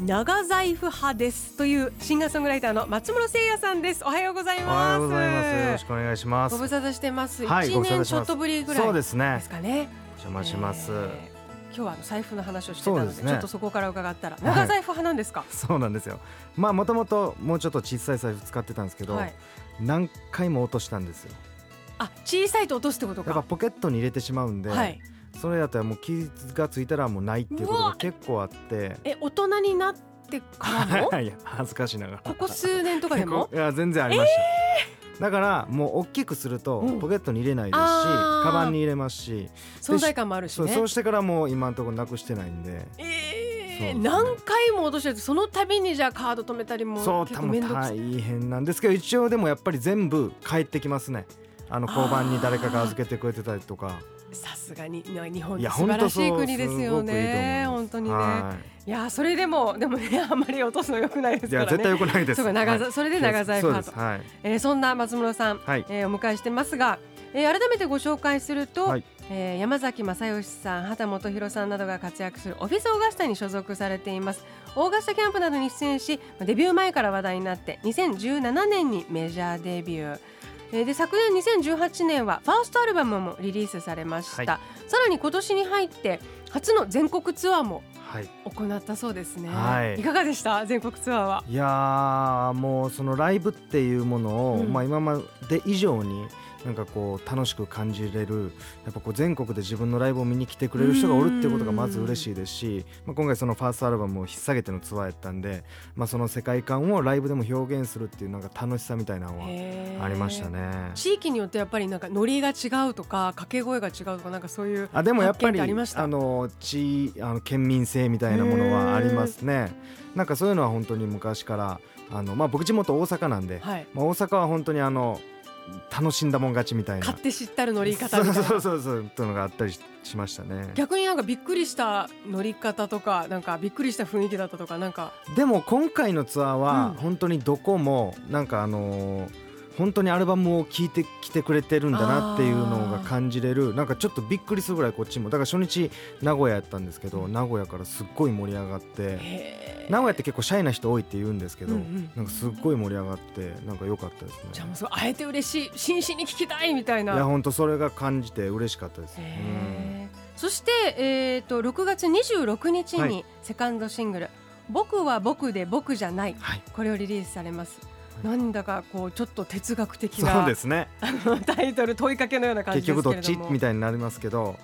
長財布派ですというシンガーソングライターの松室誠也さんです。おはようございます。おはようございます。よろしくお願いします。ご無沙汰してます。一、はい年ちょっとぶりぐらいでそうですね。すかね。お邪魔します、えー今日は財布の話をしてたのでね。ちょっとそこから伺ったら。長財布派なんですか、そうなんですよ。まあもともともうちょっと小さい財布使ってたんですけど、はい。何回も落としたんですよ。あ小さいと落とすってことやっぱかポケットに入れてしまうんで、はいそれだったらもう気がついたらもうないっていうことが結構あって。え大人になってからも？いや恥ずかしながら。ここ数年とかでも？いや全然ありました、だからもう大きくするとうん。ポケットに入れないですし、あー。カバンに入れますし。存在感もあるしね。そうしてからもう今のところなくしてないんで。えー、そうですね。何回も落としてるとその度にじゃあカード止めたりもそう多分結構面倒くさい。大変なんですけど一応でもやっぱり全部返ってきますね。あの交番に誰かが預けてくれてたりとかさすがにね日本って素晴らしい国ですよね。本当にね、、はい。やそれでもでもね あんまり落とすの良くないですいからね。や絶対良くないです。そ長はい。ざそれで長財布と、えーそんな松室さん、はい。えーお迎えしてますが、えー改めてご紹介すると、はい。えー山崎正義さん畑本博さんなどが活躍するオフィスオーガスタに所属されています。オーガスタキャンプなどに出演しデビュー前から話題になって2017年にメジャーデビューえーで昨年2018年はファーストアルバムもリリースされました、はさらに今年に入って初の全国ツアーもはい。行ったそうですね、はいかがでした？全国ツアーは。いやーもうそのライブっていうものを、うん。まあ今まで以上になんかこう楽しく感じれるやっぱこう全国で自分のライブを見に来てくれる人がおるっていうことがまず嬉しいですし、まあ、今回そのファーストアルバムを引っ提げてのツアーやったんで、まあ、その世界観をライブでも表現するっていうなんか楽しさみたいなのはありましたね。地域によってやっぱりなんかノリが違うとか掛け声が違うとかなんかそういうあでもやっぱりあの地あの県民性みたいなものはありますね。なんかそういうのは本当に昔からあの、まあ、僕地元大阪なんで、はい。まあ、大阪は本当にあの楽しんだもん勝ちみたいな。買って知ったる乗り方そうみたいな。そうそうそうというのがあったりししましたね。逆になんかびっくりした乗り方とかなんかびっくりした雰囲気だったとかなんか。でも今回のツアーはうん。本当にどこもなんかあのー本当にアルバムを聴いてきてくれてるんだなっていうのが感じれる。なんかちょっとびっくりするぐらいこっちもだから初日名古屋やったんですけど、うん名古屋からすっごい盛り上がって。名古屋って結構シャイな人多いって言うんですけど、うんうん。なんかすっごい盛り上がってなんか良かったですね。じゃあもうそうあえて嬉しい真摯に聞きたいみたいな。いや本当それが感じて嬉しかったです、へー。そして、えー、と6月26日にはい。セカンドシングル「僕は僕で僕じゃない。うん、はい」これをリリースされます。なんだかこうちょっと哲学的そうなですね。あのタイトル問いかけのような感じ結局ですけれども。どっち？みたいになりますけど。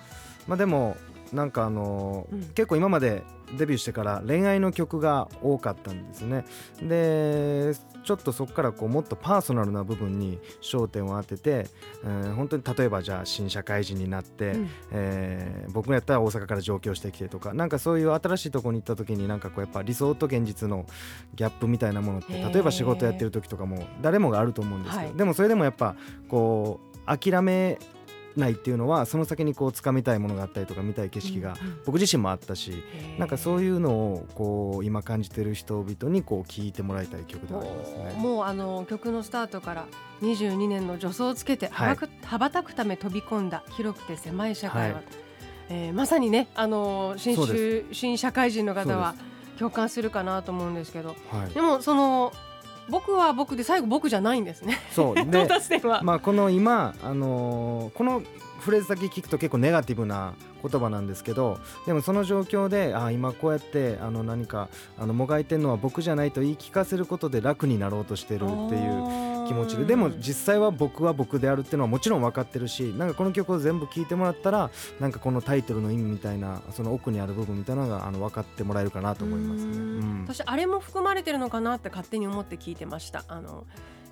まあでもなんかあのーうん。結構今までデビューしてから恋愛の曲が多かったんですね。でちょっとそこからこうもっとパーソナルな部分に焦点を当てて、えー本当に例えばじゃあ新社会人になって、うん。えー僕やったら大阪から上京してきてとかなんかそういう新しいところに行った時になんかこうやっぱ理想と現実のギャップみたいなものって例えば仕事やってる時とかも誰もがあると思うんですけど、はい。でもそれでもやっぱこう諦めないっていうのはその先にこう掴みたいものがあったりとか見たい景色がうんうん僕自身もあったし、へー。なんかそういうのをこう今感じてる人々にこう聞いてもらいたい曲ではありますね。もうあの曲のスタートから22年の助走をつけて羽ばく羽ばたくため飛び込んだ広くて狭い社会は、はい。えーまさにねあの新そう州新社会人の方は共感するかなと思うんですけどはい。でもその僕は僕で最後僕じゃないんですね。そう 到で達点は、まあ、この今、あのーこのフレーズだけ聞くと結構ネガティブな言葉なんですけどでもその状況であ今こうやってあの何かあのもがいてるのは僕じゃないと言い聞かせることで楽になろうとしてるっていう気持ちで。でも実際は僕は僕であるっていうのはもちろん分かってるしなんかこの曲を全部聴いてもらったらなんかこのタイトルの意味みたいなその奥にある部分みたいなのがあの分かってもらえるかなと思いますね。ううん。ん。私あれも含まれてるのかなって勝手に思って聞いてました。あの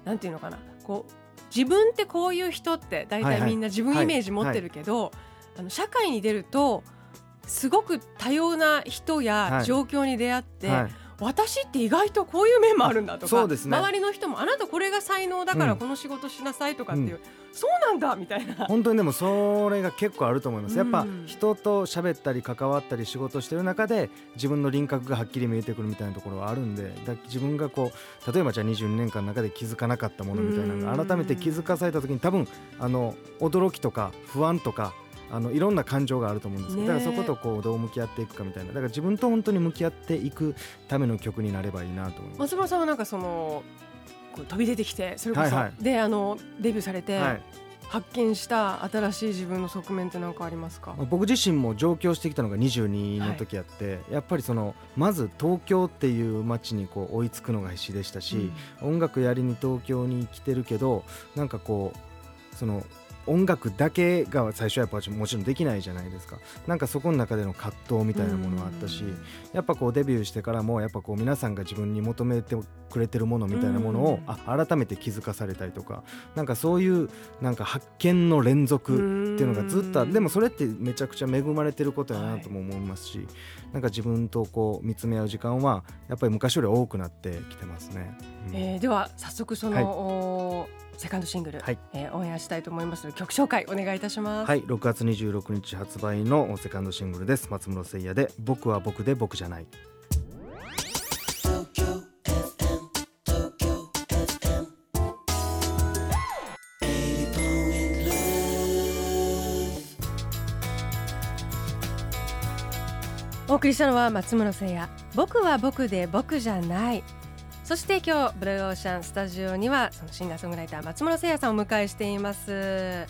なんていうのかな。こう自分ってこういう人って大はいはい。体みんな自分イメージ持ってるけど、あの社会に出るとすごく多様な人やはい。状況に出会って、はい私って意外とこういう面もあるんだとかね。周りの人もあなたこれが才能だからうん。この仕事しなさいとかっていう、うそうなんだみたいな。本当にでもそれが結構あると思います。やっぱうん。人と喋ったり関わったり仕事してる中で自分の輪郭がはっきり見えてくるみたいなところはあるんでだ自分がこう例えばじゃあ22年間の中で気づかなかったものみたいなのうん。が改めて気づかされた時に多分あの驚きとか不安とかあのいろんな感情があると思うんですけど、だからそことこうどう向き合っていくかみたいな。だから自分と本当に向き合っていくための曲になればいいなと思います。松村さんはなんかそのこう飛び出てきてそれこそ、はいはい。であのデビューされて、はい。発見した新しい自分の側面って何かありますか？まあ僕自身も上京してきたのが22の時やって、やっぱりそのまず東京っていう街にこう追いつくのが必死でしたし、音楽やりに東京に来てるけどなんかこうその音楽だけが最初はやっぱもちろんできないじゃないですか。なんかそこの中での葛藤みたいなものがあったし、うん。やっぱこうデビューしてからもやっぱこう皆さんが自分に求めてくれてるものみたいなものを、うん。あ改めて気づかされたりとかなんかそういうなんか発見の連続っていうのがずっとあでもそれってめちゃくちゃ恵まれてることやなとも思いますし、なんか自分とこう見つめ合う時間はやっぱり昔より多くなってきてますね。うん。えーでは早速その、はい。おセカンドシングル、はい。えーオンエアしたいと思いますので曲紹介お願いいたします。はい。6月26日発売のセカンドシングルです。松室誠也で僕は僕で僕じゃない。お送りしたのは松村誠也。僕は僕で僕じゃないそして今日ブルーオーシャンスタジオにはそのシンガーソングライター松村誠也さんをお迎えしています、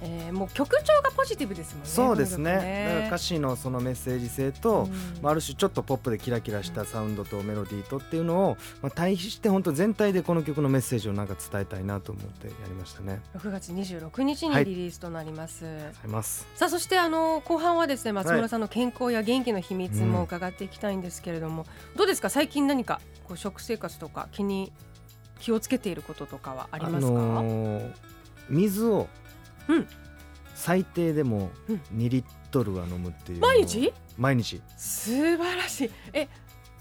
えー、もう曲調がポジティブですもんねそうですね。とにかくだから歌詞のそのメッセージ性と、うん。まあ、ある種ちょっとポップでキラキラしたサウンドとメロディーとっていうのを、まあ、対比して本当全体でこの曲のメッセージをなんか伝えたいなと思ってやりましたね。6月26日にはい。リリースとなります、ありがとうございます。さあそしてあの後半はですね松村さんの健康や元気の秘密も伺っていきたいんですけれども、どうですか？最近何かこう食生活とか気に気をつけていることとかはありますか、のー水をうん最低でもうん。2リットルは飲むっていう、毎日？毎日。素晴らしい。え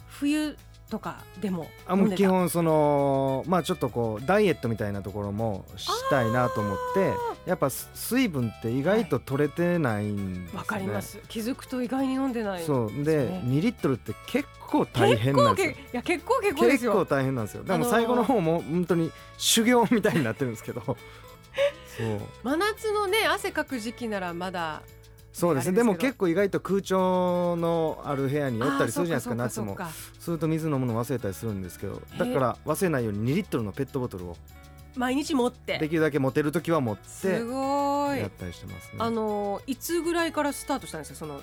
冬とかでもあもう基本そのまあちょっとこうダイエットみたいなところもしたいなと思ってやっぱす水分って意外と取れてないんですね。わかります。気づくと意外に飲んでないそうでですね。2リットルって結構大変なんですよ。結構けいや結構結構ですよ。結構大変なんですよ。であのー。も最後の方も本当に修行みたいになってるんですけど真夏のね汗かく時期ならまだそうですね。でも結構意外と空調のある部屋に寄ったりするじゃないですか夏も。すると水飲むの忘れたりするんですけどだから忘れないように2リットルのペットボトルを毎日持って。できるだけ持てる時は持ってすごい。やったりしてますね。あのいつぐらいからスタートしたんですかその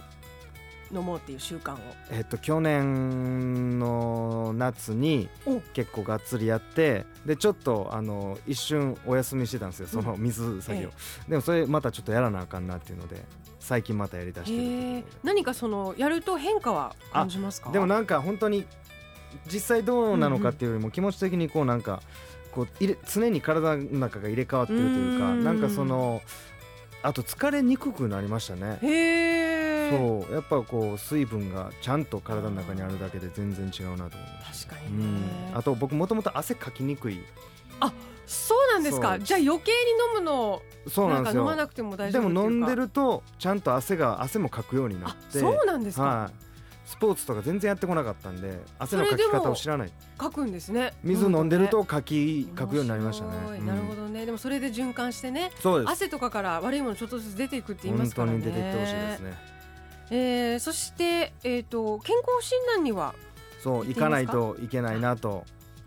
飲もうっていう習慣を。えっと去年の夏にお。結構がっつりやってでちょっとあの一瞬お休みしてたんですよその水作業、でもそれまたちょっとやらなあかんなっていうので最近またやりだしてるえとこ何かそのやると変化は感じますか？ろででもなんか本当に実際どうなのかっていうよりも気持ち的にこうなんかこう入れ常に体の中が入れ替わってるというかうん。なんかそのあと疲れにくくなりましたね。へえそうやっぱこう水分がちゃんと体の中にあるだけで全然違うなと思います。う確かにね。ん。あと僕もともと汗かきにくい。そうなんですか。じゃあ余計に飲むのそうなんですよ。か飲まなくても大で丈夫っていうか。も飲んでるとちゃんと汗が汗もかくようになあってそうなんですか、はい。スポーツとか全然やってこなかったんで汗のかき方を知らない。書くんですね。水飲んでるとねかきかくようになりましたね。うん。なるほどね。でもそれで循環してね汗とかから悪いものちょっとずつ出ていくって言いま本すからね。当に出ていってほしいですねえーそして、えー、と健康診断には、そう行か？ないといけないなと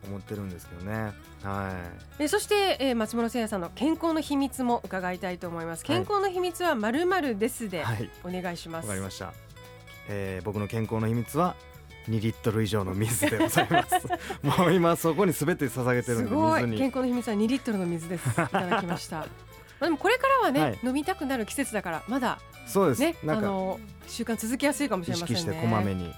思ってるんですけどね。はえーそして、えー松村誠也さんの健康の秘密も伺いたいと思います。はい。健康の秘密はまるまるですでいはい。お願いします、わかりました、えー僕の健康の秘密は2リットル以上の水でございます。もう今そこに全て捧げてるんすで水に。ごい。健康の秘密は2リットルの水です。いただきました。ま あでもこれからはね、はい。飲みたくなる季節だからまだそうです、ねあなんかの習慣続きやすいかもし意れませんね。識してこまめに。はい。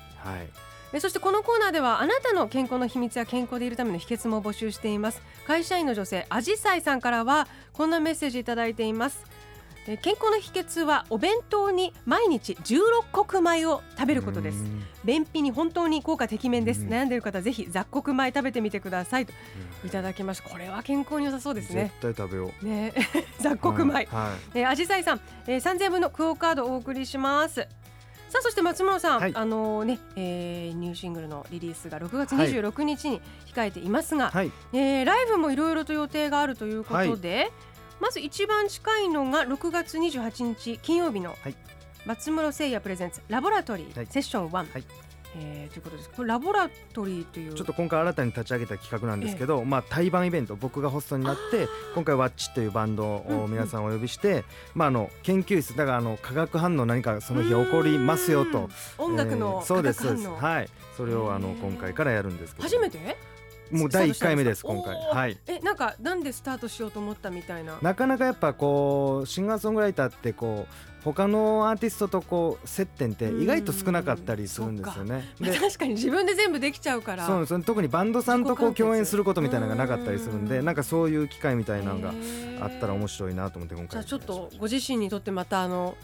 えそしてこのコーナーではあなたの健康の秘密や健康でいるための秘訣も募集しています。会社員の女性あじさいさんからはこんなメッセージいただいています。え健康の秘訣はお弁当に毎日16穀米を食べることです。うん。便秘に本当に効果てきめんです、うん。悩んでいる方ぜひ雑穀米食べてみてくださいといただきました。これは健康に良さそうですね。絶対食べよう。ね。雑穀米、はい。はい。えー、アジサイさん、えー、3000分のクオカードをお送りします。さあそして松本さん、はい。あのね、えー、ニューシングルのリリースが6月26日に控えていますが、はい。えーライブもいろいろと予定があるということで、まず一番近いのが6月28日金曜日のはい。松室誠也プレゼンツラボラトリはい。ーセッション1、はい。えーということです。これラボラトリーというちょっと今回新たに立ち上げた企画なんですけど、まあ対バンイベント僕がホストになって今回ワッチというバンドうんうん。を皆さんお呼びして、まああの研究室だからあの化学反応何かその日起こりますよと。音楽のえーそうですそうです。化学反応。はい。それをあの今回からやるんですけど初めて？もう第1スタートしたん回目ですか今回。はい。えなんかなんでスタートしようと思ったみたいな？なかなかやっぱこうシンガーソングライターってこう他のアーティストとこう接点って意外と少なかったりするんですよね。まあ確かに自分で全部できちゃうから。そうなんですよ特にバンドさんとこう共演することみたいなのがなかったりするんうん。でなんかそういう機会みたいなのがあったら面白いなと思って今回。じゃあちょっとご自身にとってまたあの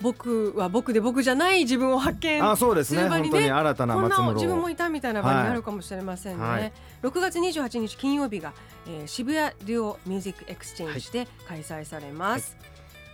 僕は僕で僕じゃない自分を発見あそうですね。ね本当に新たなこんな自分もいたみたいな場になるかもしれませんね、はい。はい。6月28日金曜日が、えー渋谷 duo MUSIC EXCHANGE で開催されます、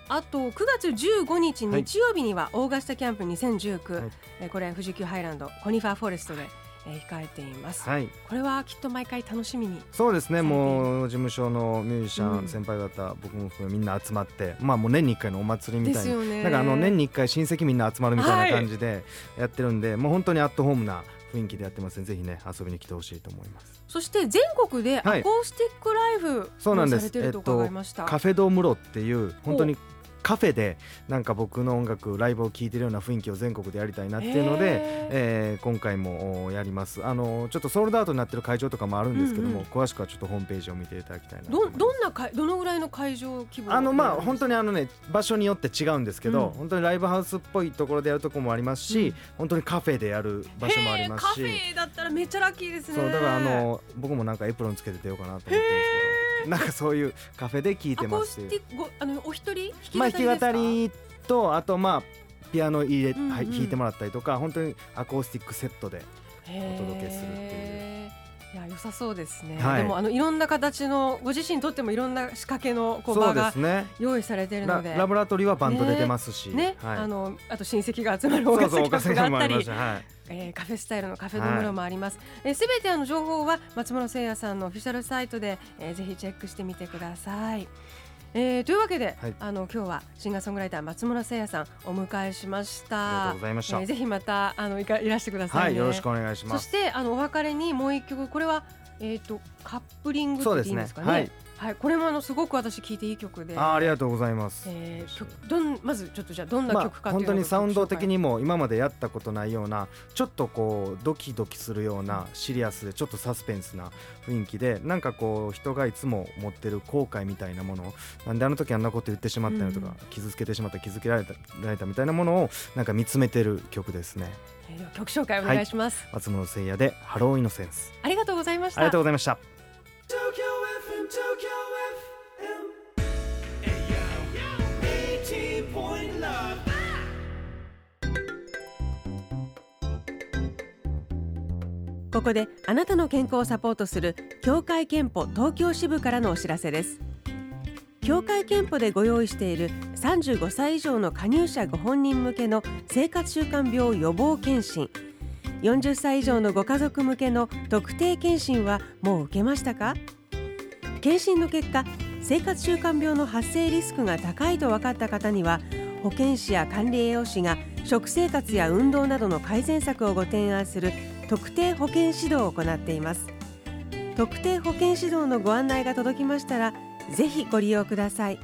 あと9月15日はい日曜日にはオーガスタキャンプ2019、はい。えーこれ富士急ハイランドコニファーフォレストで、えー控えています、はい。これはきっと毎回楽しみにそうですね。もう事務所のミュージシャうんン先輩方僕も含めみんな集まってまあもう年に1回のお祭りみたいなんかあの年に1回親戚みんな集まるみたいな感じでやってるんでもう本当にアットホームな雰囲気でやってますぜひね遊びに来てほしいと思います。そして全国でアコはいースティックライブそうなんです。をされてると伺いました、カフェドムロっていう本当にカフェでなんか僕の音楽ライブを聴いてるような雰囲気を全国でやりたいなっていうので、えー今回もおやります。あのちょっとソールドアウトになってる会場とかもあるんですけども、うんうん詳しくはちょっとホームページを見ていただきたいなどどんなかどのぐらいの会場規模あのまあ本に当にあのね場所によって違うんですけど、うん。本当にライブハウスっぽいところでやるところもありますし、うん。本当にカフェでやる場所もありますし。カフェだったらめっちゃラッキーですね。そうだからあの僕もなんかエプロンつけて出ようかなと思ってるんですけど なんかそういうカフェで聴いてますあのお一人まあ弾き語りとあとまあピアノ入れ、うんうん。はい、弾いてもらったりとか本当にアコースティックセットでお届けするっていういや良さそうですね、はい。でもあのいろんな形のご自身にとってもいろんな仕掛けのこ場が用意されているラので。ラボラトリーはバンドで出ますし、ね、はい、あのあと親戚が集まる大型キャンプがあったり。えーカフェスタイルのカフェドムロもあります。す、べ、て全てあの情報は松村誠也さんのオフィシャルサイトで、えーぜひチェックしてみてください。えーというわけで、はいあの今日はシンガーソングライター松村誠也さんお迎えしました。ありがとうございましたえーぜひまたあのいかいらしてくださね。はいいよろしくお願いしまそしすてあのお別れにもう一曲これはえっ、とカップリングって言いますかね。そうですねはい、これもあのすごく私聞いていい曲で。あーありがとうございます、えー、曲どんまずちょっとじゃあどんなまあ曲かというのを本当にサウンド的ににも今までやったことないようなちょっとこうドキドキするようなシリアスでちょっとサスペンスな雰囲気でなんかこう人がいつも持ってる後悔みたいなものなんであの時あんなこと言ってしまったのとか、うん。傷つけてしまった傷つけられたられたみたいなものをなんか見つめてる曲ですね。えー曲紹介お願いします、松本誠也でハローイノセンス。ありがとうございました。ありがとうございましたここであなたの健康をサポートする協会憲法東京支部からのお知らせです。協会憲法でご用意している35歳以上の加入者ご本人向けの生活習慣病予防検診。40歳以上のご家族向けの特定検診はもう受けましたか？検診の結果生活習慣病の発生リスクが高いと分かった方には保健師や管理栄養士が食生活や運動などの改善策をご提案する特定保健指導を行っています。特定保健指導のご案内が届きましたらぜひご利用ください。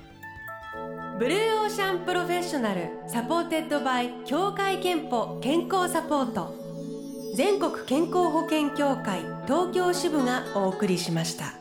ブルーオーシャンプロフェッショナル supported by 協会けんぽ健康サポート。全国健康保険協会東京支部がお送りしました。